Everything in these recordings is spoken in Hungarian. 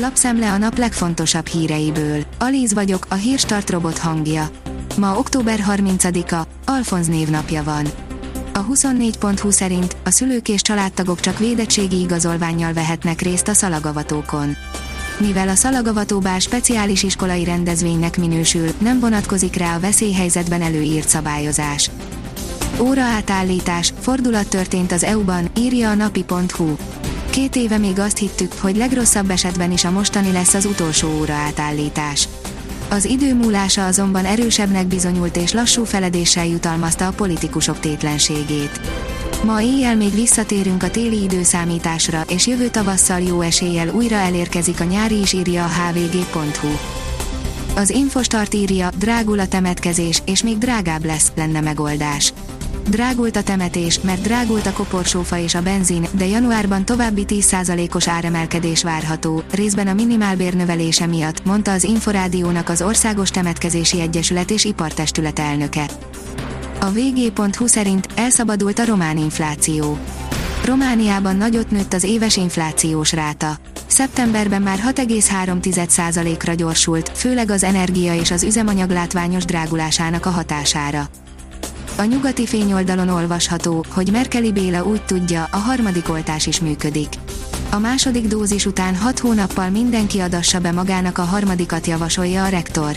Lapszemle a nap legfontosabb híreiből. Alíz vagyok, a hírstart robot hangja. Ma október 30-a, Alfonz névnapja van. A 24.20 szerint a szülők és családtagok csak védettségi igazolványjal vehetnek részt a szalagavatókon. Mivel a szalagavató bár speciális iskolai rendezvénynek minősül, nem vonatkozik rá a veszélyhelyzetben előírt szabályozás. Óra átállítás, fordulat történt az EU-ban, írja a napi.hu. Két éve még azt hittük, hogy legrosszabb esetben is a mostani lesz az utolsó óra átállítás. Az idő múlása azonban erősebbnek bizonyult és lassú feledéssel jutalmazta a politikusok tétlenségét. Ma éjjel még visszatérünk a téli időszámításra, és jövő tavasszal jó eséllyel újra elérkezik a nyári is írja a hvg.hu. Az Infostart írja, drágul a temetkezés, és még drágább lesz, lenne megoldás. Drágult a temetés, mert drágult a koporsófa és a benzin, de januárban további 10%-os áremelkedés várható, részben a minimálbér növelése miatt, mondta az Inforádiónak az Országos Temetkezési Egyesület és Ipartestület elnöke. A vg.hu szerint elszabadult a román infláció. Romániában nagyot nőtt az éves inflációs ráta. Szeptemberben már 6,3%-ra gyorsult, főleg az energia és az üzemanyag látványos drágulásának a hatására. A nyugati fényoldalon olvasható, hogy Merkeli Béla úgy tudja, a harmadik oltás is működik. A második dózis után 6 hónappal mindenki adassa be magának a harmadikat javasolja a rektor.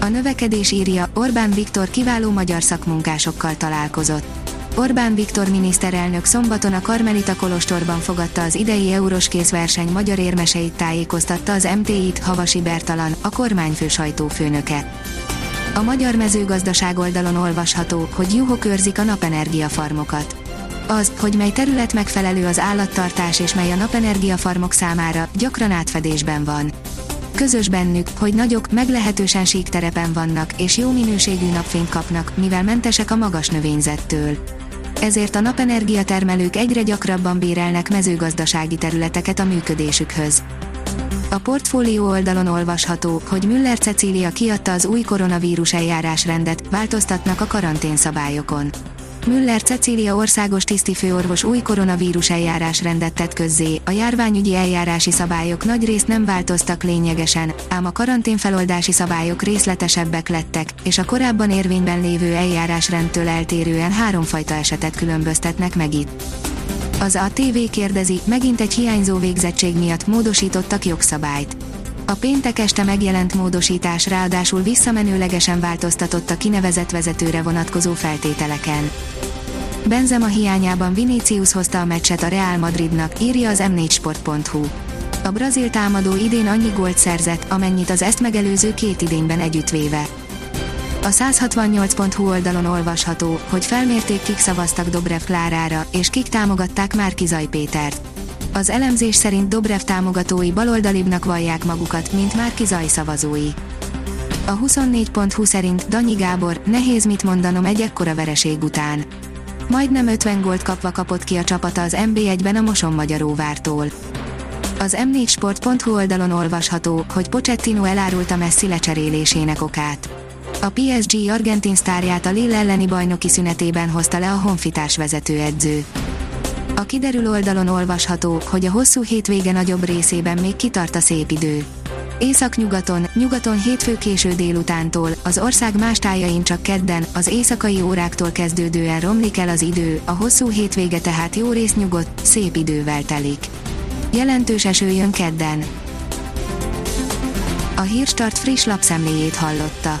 A növekedés írja, Orbán Viktor kiváló magyar szakmunkásokkal találkozott. Orbán Viktor miniszterelnök szombaton a Karmelita Kolostorban fogadta az idei eurós kézverseny magyar érmeseit tájékoztatta az MTI-t Havasi Bertalan, a kormányfő sajtófőnöke. A magyar mezőgazdaság oldalon olvasható, hogy juhok őrzik a napenergia farmokat. Az, hogy mely terület megfelelő az állattartás és mely a napenergia farmok számára, gyakran átfedésben van. Közös bennük, hogy nagyok, meglehetősen sík terepen vannak, és jó minőségű napfényt kapnak, mivel mentesek a magas növényzettől. Ezért a napenergia termelők egyre gyakrabban bérelnek mezőgazdasági területeket a működésükhöz. A portfólió oldalon olvasható, hogy Müller Cecília kiadta az új koronavírus eljárásrendet, változtatnak a karanténszabályokon. Müller Cecília országos tisztifőorvos új koronavírus eljárásrendet tett közzé, a járványügyi eljárási szabályok nagy részt nem változtak lényegesen, ám a karanténfeloldási szabályok részletesebbek lettek, és a korábban érvényben lévő eljárásrendtől eltérően háromfajta esetet különböztetnek meg itt. Az ATV kérdezi, megint egy hiányzó végzettség miatt módosítottak jogszabályt. A péntek este megjelent módosítás ráadásul visszamenőlegesen változtatott a kinevezett vezetőre vonatkozó feltételeken. Benzema hiányában Vinicius hozta a meccset a Real Madridnak, írja az m4sport.hu. A brazil támadó idén annyi gólt szerzett, amennyit az ezt megelőző két idényben együttvéve. A 168.hu oldalon olvasható, hogy felmérték kik szavaztak Dobrev Klárára, és kik támogatták Márki Zaj Pétert. Az elemzés szerint Dobrev támogatói baloldalibbnak vallják magukat, mint Márki Zaj szavazói. A 24.hu szerint Danyi Gábor, nehéz mit mondanom egy ekkora vereség után. Majdnem 50 gólt kapva kapott ki a csapata az NB1-ben a Moson Magyaróvártól. Az m4sport.hu oldalon olvasható, hogy Pochettino elárulta Messi lecserélésének okát. A PSG argentin sztárját a Lille elleni bajnoki szünetében hozta le a honfitárs vezetőedző. A kiderül oldalon olvasható, hogy a hosszú hétvége nagyobb részében még kitart a szép idő. Észak-nyugaton, nyugaton hétfő késő délutántól, az ország más tájain csak kedden, az éjszakai óráktól kezdődően romlik el az idő, a hosszú hétvége tehát jó rész nyugodt, szép idővel telik. Jelentős eső jön kedden. A Hírstart friss lapszemléjét hallotta.